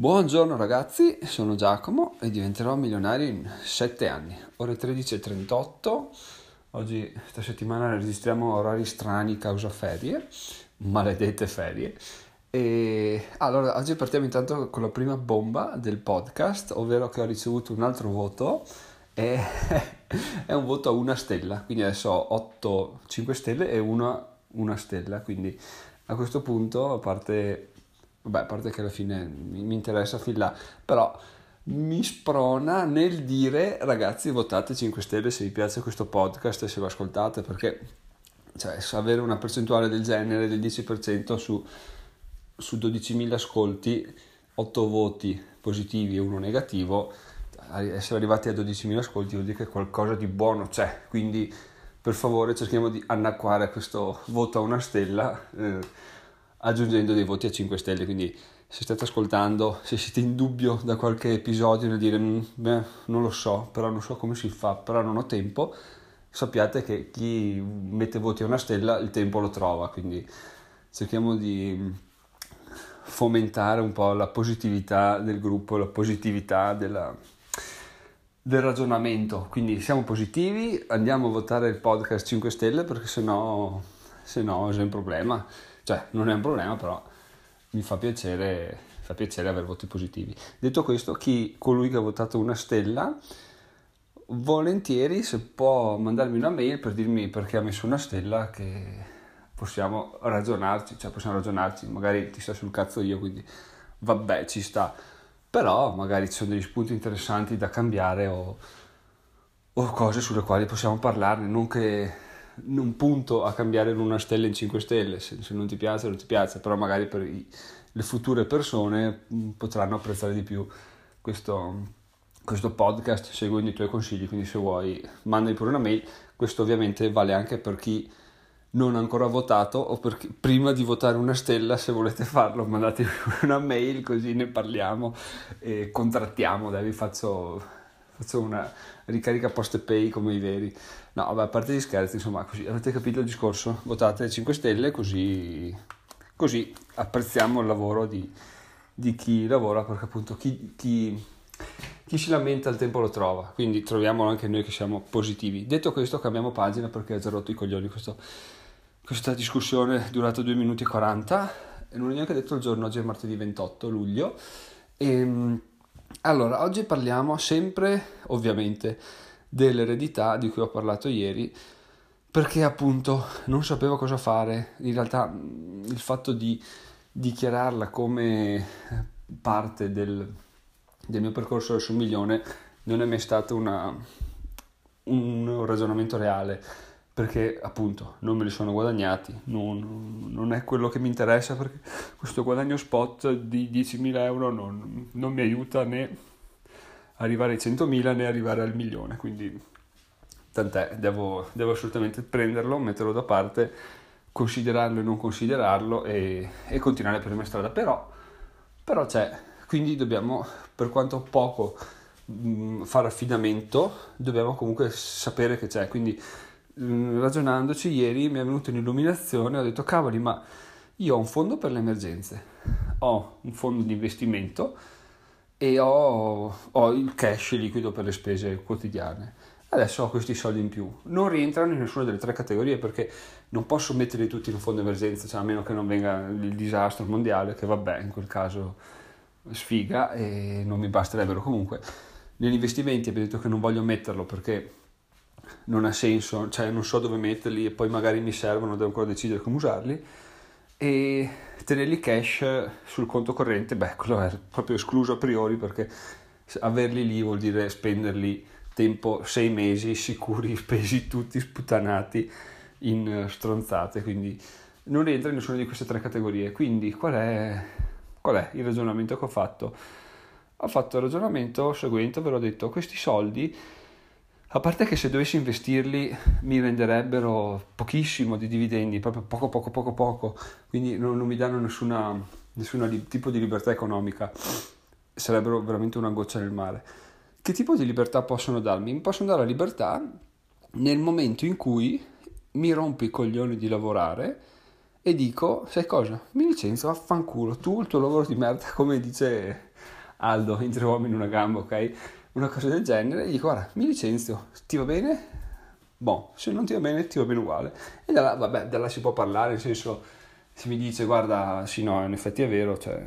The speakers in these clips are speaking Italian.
Buongiorno ragazzi, sono Giacomo e diventerò milionario in 7 anni. Ore 13.38, oggi questa settimana registriamo orari strani causa ferie, maledette ferie. E allora oggi partiamo intanto con la prima bomba del podcast, ovvero che ho ricevuto un altro voto e è un voto a una stella, quindi adesso ho 8 5 stelle e una, una stella, quindi a questo punto a parte vabbè, a parte che alla fine mi, mi interessa fin là, però mi sprona nel dire ragazzi votate 5 stelle se vi piace questo podcast e se lo ascoltate perché cioè, avere una percentuale del genere del 10% su, su 12.000 ascolti 8 voti positivi e uno negativo essere arrivati a 12.000 ascolti vuol dire che qualcosa di buono c'è. Quindi per favore cerchiamo di annacquare questo voto a una stella eh, aggiungendo dei voti a 5 stelle, quindi se state ascoltando, se siete in dubbio da qualche episodio nel dire mm, beh, non lo so, però non so come si fa, però non ho tempo, sappiate che chi mette voti a una stella il tempo lo trova, quindi cerchiamo di fomentare un po' la positività del gruppo, la positività della, del ragionamento. Quindi siamo positivi, andiamo a votare il podcast 5 stelle perché sennò, sennò c'è un problema. Cioè, non è un problema, però mi fa piacere, fa piacere avere voti positivi. Detto questo, chi, colui che ha votato una stella, volentieri se può mandarmi una mail per dirmi perché ha messo una stella che possiamo ragionarci, cioè possiamo ragionarci, magari ti sta sul cazzo io, quindi vabbè, ci sta. Però magari ci sono degli spunti interessanti da cambiare o, o cose sulle quali possiamo parlarne, non che non punto a cambiare in una stella in 5 stelle, se, se non ti piace non ti piace, però magari per i, le future persone mm, potranno apprezzare di più questo, questo podcast. Seguendo i tuoi consigli, quindi se vuoi mandami pure una mail, questo ovviamente vale anche per chi non ha ancora votato o per chi, prima di votare una stella se volete farlo mandatemi una mail così ne parliamo e contrattiamo, dai vi faccio, faccio una ricarica post pay come i veri. No, vabbè, a parte gli scherzi, insomma, così avete capito il discorso? Votate 5 stelle così, così apprezziamo il lavoro di, di chi lavora, perché appunto chi, chi, chi, si lamenta il tempo lo trova, quindi troviamo anche noi che siamo positivi. Detto questo, cambiamo pagina perché ha già rotto i coglioni questo, questa discussione durata 2 minuti e 40 e non ho neanche detto il giorno, oggi è martedì 28 luglio. E, ehm, allora, oggi parliamo sempre, ovviamente, dell'eredità di cui ho parlato ieri perché appunto non sapevo cosa fare. In realtà il fatto di dichiararla come parte del, del mio percorso verso un milione non è mai stato una, un ragionamento reale perché appunto non me li sono guadagnati, non, non, è quello che mi interessa perché questo guadagno spot di 10.000 euro non, non mi aiuta né arrivare ai 100.000 né arrivare al milione, quindi tant'è, devo, devo assolutamente prenderlo, metterlo da parte, considerarlo e non considerarlo e, e continuare per la mia strada, però, però c'è, quindi dobbiamo, per quanto poco mh, fare affidamento, dobbiamo comunque sapere che c'è, quindi ragionandoci ieri mi è venuta un'illuminazione, ho detto cavoli ma io ho un fondo per le emergenze, ho un fondo di investimento, e ho, ho il cash liquido per le spese quotidiane. Adesso ho questi soldi in più. Non rientrano in nessuna delle tre categorie perché non posso metterli tutti in un fondo emergenza, cioè a meno che non venga il disastro mondiale, che vabbè, in quel caso sfiga e non mi basterebbero comunque. Negli investimenti abbiamo detto che non voglio metterlo perché non ha senso, cioè non so dove metterli e poi magari mi servono, devo ancora decidere come usarli e tenerli cash sul conto corrente, beh, quello è proprio escluso a priori perché averli lì vuol dire spenderli tempo sei mesi sicuri, spesi tutti sputtanati in stronzate, quindi non rientra in nessuna di queste tre categorie. Quindi qual è, qual è il ragionamento che ho fatto? Ho fatto il ragionamento seguente, ve l'ho detto, questi soldi a parte che se dovessi investirli mi renderebbero pochissimo di dividendi, proprio poco poco poco poco, quindi non, non mi danno nessuna, nessuna tipo di libertà economica, sarebbero veramente una goccia nel mare. Che tipo di libertà possono darmi? Mi possono dare la libertà nel momento in cui mi rompo i coglioni di lavorare e dico, sai cosa? Mi licenzio, vaffanculo, tu il tuo lavoro di merda, come dice Aldo in tre uomini una gamba, ok? Una cosa del genere, gli dico guarda, mi licenzio, ti va bene? Boh, se non ti va bene ti va bene uguale. E da là, vabbè, da là si può parlare, nel senso, se mi dice guarda, sì no, in effetti è vero, cioè,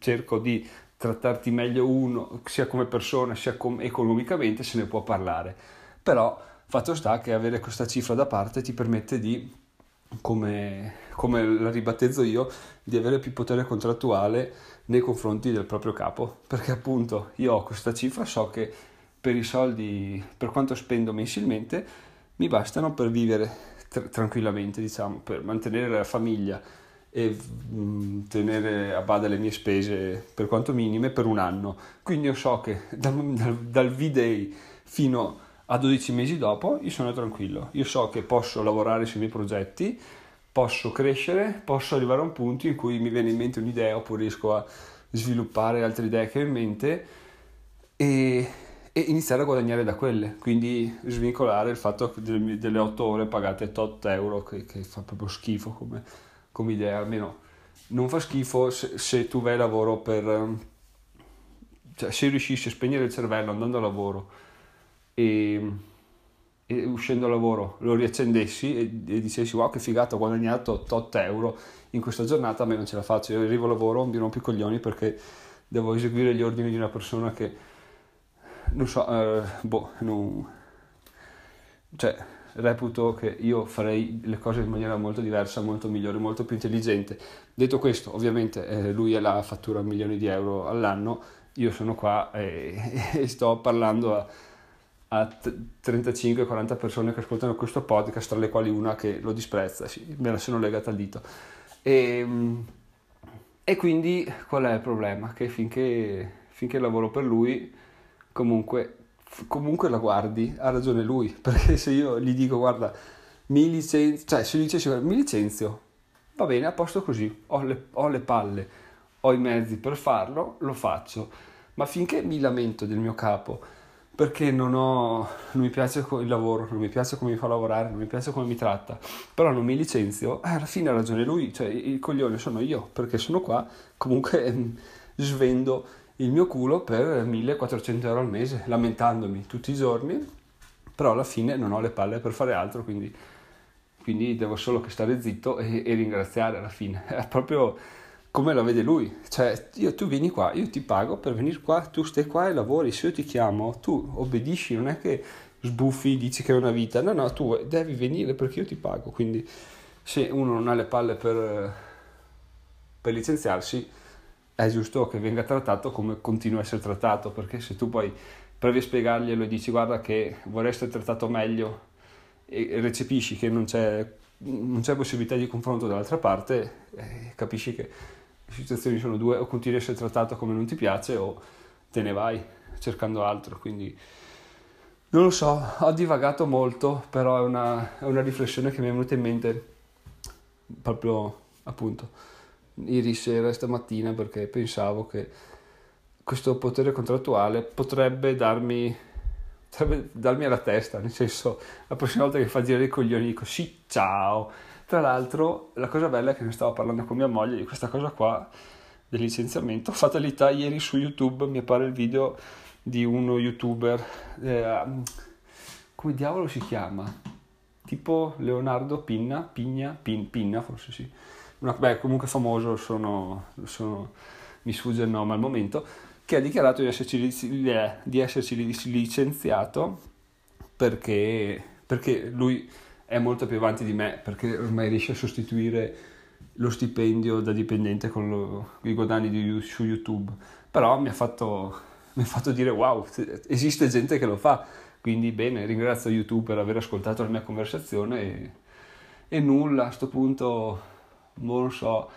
cerco di trattarti meglio uno, sia come persona sia com- economicamente, se ne può parlare. Però fatto sta che avere questa cifra da parte ti permette di, come, come la ribattezzo io, di avere più potere contrattuale nei confronti del proprio capo, perché appunto io ho questa cifra, so che per i soldi, per quanto spendo mensilmente, mi bastano per vivere tr- tranquillamente, diciamo, per mantenere la famiglia e mh, mm, tenere a bada le mie spese per quanto minime per un anno. Quindi io so che dal, dal, dal V-Day fino a 12 mesi dopo io sono tranquillo. Io so che posso lavorare sui miei progetti, posso crescere, posso arrivare a un punto in cui mi viene in mente un'idea oppure riesco a sviluppare altre idee che ho in mente e, e iniziare a guadagnare da quelle. Quindi svincolare il fatto delle, delle 8 ore pagate 8 euro che, che fa proprio schifo come come idea, almeno non fa schifo se, se tu vai a lavoro per... Cioè se riuscissi a spegnere il cervello andando a lavoro e, e uscendo a lavoro lo riaccendessi e, e dicessi wow che figata ho guadagnato 8 euro in questa giornata a me non ce la faccio, io arrivo a lavoro mi rompo i coglioni perché devo eseguire gli ordini di una persona che non so, eh, boh, non... cioè reputo che io farei le cose in maniera molto diversa, molto migliore, molto più intelligente. Detto questo, ovviamente eh, lui è la fattura milioni di euro all'anno, io sono qua e, e sto parlando a, a 35-40 persone che ascoltano questo podcast, tra le quali una che lo disprezza, sì, me la sono legata al dito. E, ehm, e quindi qual è il problema? Che finché, finché lavoro per lui, comunque comunque la guardi, ha ragione lui, perché se io gli dico guarda, mi licenzio, cioè se dicessi guarda, mi licenzio, va bene, a posto così, ho le, ho le palle, ho i mezzi per farlo, lo faccio, ma finché mi lamento del mio capo, perché non, ho, non mi piace il lavoro, non mi piace come mi fa lavorare, non mi piace come mi tratta, però non mi licenzio, eh, alla fine ha ragione lui, cioè il coglione sono io, perché sono qua, comunque svendo il mio culo per 1400 euro al mese, lamentandomi tutti i giorni, però alla fine non ho le palle per fare altro, quindi, quindi devo solo che stare zitto e, e, ringraziare alla fine. È proprio come la vede lui, cioè io, tu vieni qua, io ti pago per venire qua, tu stai qua e lavori, se io ti chiamo, tu obbedisci, non è che sbuffi, dici che è una vita, no, no, tu devi venire perché io ti pago, quindi se uno non ha le palle per, per licenziarsi, è giusto che venga trattato come continua a essere trattato, perché se tu poi provi a spiegarglielo e dici guarda che vorrei essere trattato meglio e recepisci che non c'è, non c'è possibilità di confronto dall'altra parte, eh, capisci che le situazioni sono due, o continui a essere trattato come non ti piace o te ne vai cercando altro, quindi non lo so, ho divagato molto, però è una, è una riflessione che mi è venuta in mente proprio appunto ieri sera e stamattina perché pensavo che questo potere contrattuale potrebbe darmi, potrebbe darmi alla testa, nel senso la prossima volta che fa girare i coglioni dico sì, ciao. Tra l'altro la cosa bella è che ne stavo parlando con mia moglie di questa cosa qua del licenziamento. Fatalità, ieri su YouTube mi appare il video di uno youtuber, eh, come diavolo si chiama? Tipo Leonardo Pinna, Pigna, Pin, Pinna forse sì una, beh, comunque famoso, sono, sono, mi sfugge il nome al momento, che ha dichiarato di esserci, di esserci licenziato perché, perché lui è molto più avanti di me, perché ormai riesce a sostituire lo stipendio da dipendente con lo, i guadagni di, su YouTube. Però mi ha, fatto, mi ha fatto dire wow, esiste gente che lo fa. Quindi bene, ringrazio YouTube per aver ascoltato la mia conversazione e, e nulla, a questo punto non so,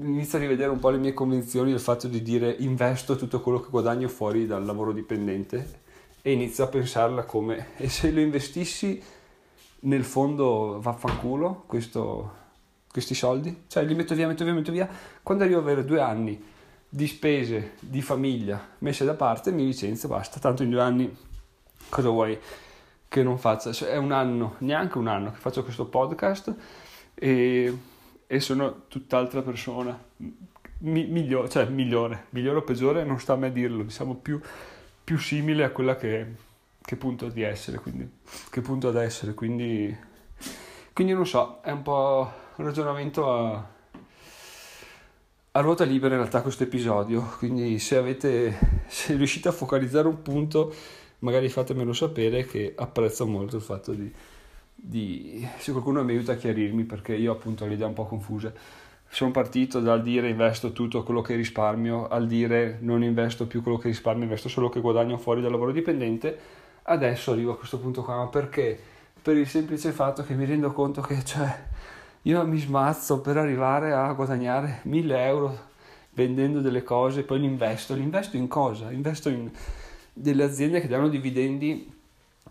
inizio a rivedere un po' le mie convinzioni del fatto di dire investo tutto quello che guadagno fuori dal lavoro dipendente e inizio a pensarla come e se lo investissi nel fondo vaffanculo questo, questi soldi, cioè li metto via, metto via, metto via, quando arrivo ad avere due anni di spese di famiglia messe da parte mi licenzio, basta, tanto in due anni cosa vuoi che non faccia, cioè, è un anno, neanche un anno che faccio questo podcast e e sono tutt'altra persona. mi, migliore, cioè migliore, migliore o peggiore non sta a me dirlo, diciamo più, più simile a quella che, che punto di essere, quindi, che punto ad essere, quindi, quindi non so, è un po' un ragionamento a, a ruota libera in realtà questo episodio, quindi se avete, se riuscite a focalizzare un punto, magari fatemelo sapere che apprezzo molto il fatto di, di se qualcuno mi aiuta a chiarirmi perché io appunto ho le idee un po' confuse sono partito dal dire investo tutto quello che risparmio al dire non investo più quello che risparmio, investo solo che guadagno fuori dal lavoro dipendente, adesso arrivo a questo punto qua, ma perché? Per il semplice fatto che mi rendo conto che cioè, io mi smazzo per arrivare a guadagnare 1000 euro vendendo delle cose, poi li investo, li investo in cosa? Investo in delle aziende che danno dividendi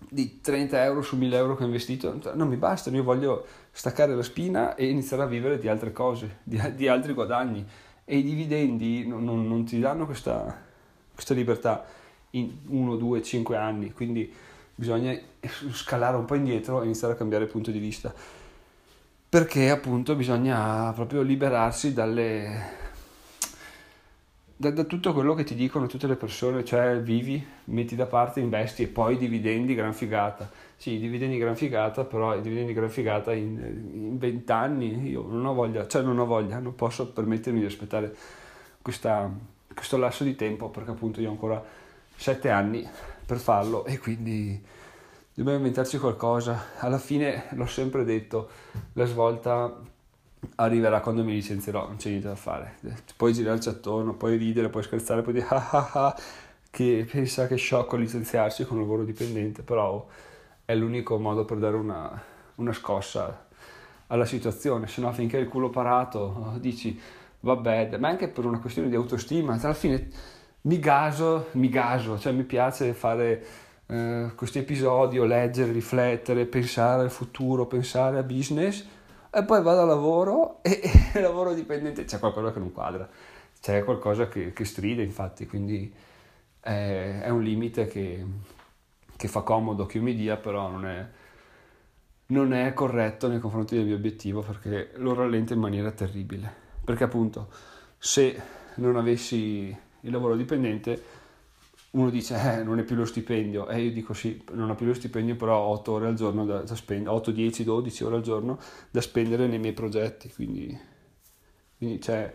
di 30 euro su 1000 euro che ho investito, non mi bastano, io voglio staccare la spina e iniziare a vivere di altre cose, di, di altri guadagni. E i dividendi non, non, non ti danno questa, questa libertà in 1, 2, 5 anni, quindi bisogna scalare un po' indietro e iniziare a cambiare punto di vista. Perché appunto bisogna proprio liberarsi dalle, da, da, tutto quello che ti dicono tutte le persone, cioè vivi, metti da parte, investi e poi dividendi, gran figata. Sì, dividendi gran figata, però dividendi gran figata in vent'anni io non ho voglia, cioè non ho voglia, non posso permettermi di aspettare questa, questo lasso di tempo perché appunto io ho ancora sette anni per farlo e quindi dobbiamo inventarci qualcosa. Alla fine l'ho sempre detto, la svolta arriverà quando mi licenzierò, non c'è niente da fare. Puoi girarci attorno, puoi ridere, puoi scherzare, puoi dire ah ah ah, che pensa che sciocco licenziarsi con un lavoro dipendente, però è l'unico modo per dare una, una scossa alla situazione, se no finché il culo parato dici vabbè, ma anche per una questione di autostima, alla fine mi gaso, mi gaso, cioè mi piace fare eh, questi episodi, leggere, riflettere, pensare al futuro, pensare a business e poi vado a lavoro e, e lavoro dipendente, c'è qualcosa che non quadra, c'è qualcosa che, che stride infatti, quindi è, è un limite che, che, fa comodo che io mi dia, però non è, non è corretto nei confronti del mio obiettivo perché lo rallenta in maniera terribile, perché appunto se non avessi il lavoro dipendente uno dice eh, non è più lo stipendio. E io dico sì, non ho più lo stipendio però ho 8 ore al giorno da, da spendere, 8, 10, 12 ore al giorno da spendere nei miei progetti, quindi, quindi c'è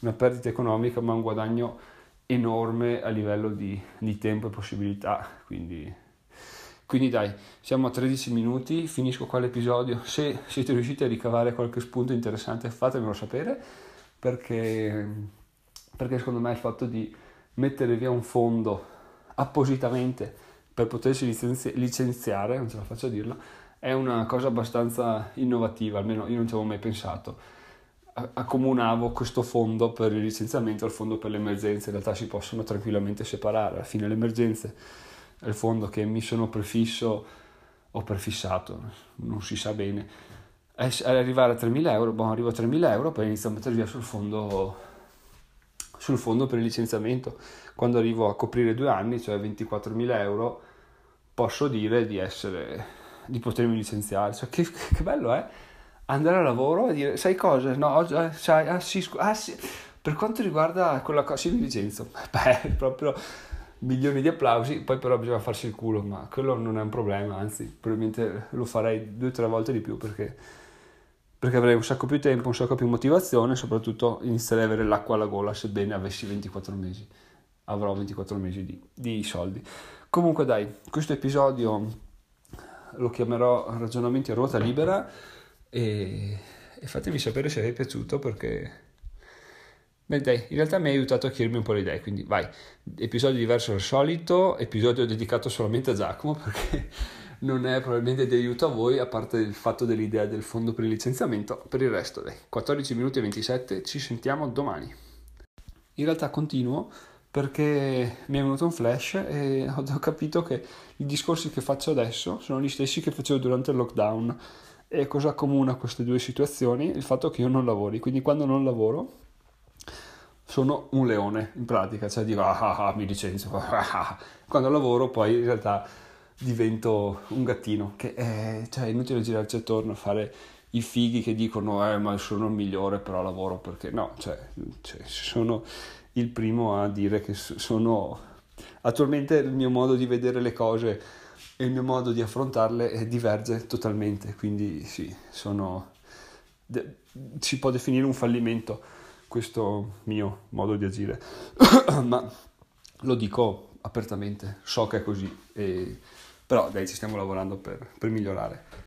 una perdita economica ma un guadagno enorme a livello di, di tempo e possibilità, quindi, quindi dai, siamo a 13 minuti, finisco qua l'episodio, se siete riusciti a ricavare qualche spunto interessante fatemelo sapere perché, perché secondo me il fatto di mettere via un fondo appositamente per potersi licenzi- licenziare, non ce la faccio a dirlo, è una cosa abbastanza innovativa, almeno io non ci avevo mai pensato. Accomunavo questo fondo per il licenziamento al fondo per le emergenze, in realtà si possono tranquillamente separare, alla fine le emergenze è il fondo che mi sono prefisso o prefissato, non si sa bene, è arrivare a 3.000 euro, boh, arrivo a 3.000 euro, poi inizio a mettere via sul fondo sul fondo per il licenziamento. Quando arrivo a coprire due anni, cioè 24.000 euro, posso dire di essere, di potermi licenziare. Cioè, che, che bello è andare a lavoro e dire, sai cosa? No, sai, ah, sì, ah, sì. Per quanto riguarda quella cosa, sì, mi licenzio. Beh, proprio milioni di applausi, poi però bisogna farsi il culo, ma quello non è un problema, anzi, probabilmente lo farei due o tre volte di più perché perché avrei un sacco più tempo, un sacco più motivazione e soprattutto inizierei ad avere l'acqua alla gola sebbene avessi 24 mesi. Avrò 24 mesi di, di soldi. Comunque dai, questo episodio lo chiamerò ragionamenti a ruota libera e, e fatemi sapere se vi è piaciuto perché... Beh dai, in realtà mi ha aiutato a chiarirmi un po' le idee, quindi vai, episodio diverso dal solito, episodio dedicato solamente a Giacomo perché non è probabilmente di aiuto a voi, a parte il fatto dell'idea del fondo per il licenziamento. Per il resto, dai, 14 minuti e 27, ci sentiamo domani. In realtà continuo perché mi è venuto un flash e ho capito che i discorsi che faccio adesso sono gli stessi che facevo durante il lockdown. E cosa accomuna queste due situazioni? Il fatto che io non lavori, quindi quando non lavoro sono un leone in pratica, cioè dico ah, ah, ah mi licenzio, quando lavoro poi in realtà divento un gattino, che è, cioè, è inutile girarci attorno a fare i fighi che dicono eh ma sono il migliore però lavoro perché no, cioè, cioè sono il primo a dire che sono attualmente il mio modo di vedere le cose e il mio modo di affrontarle diverge totalmente, quindi sì, sono si può definire un fallimento questo mio modo di agire, ma lo dico apertamente, so che è così, e... però dai ci stiamo lavorando per, per migliorare.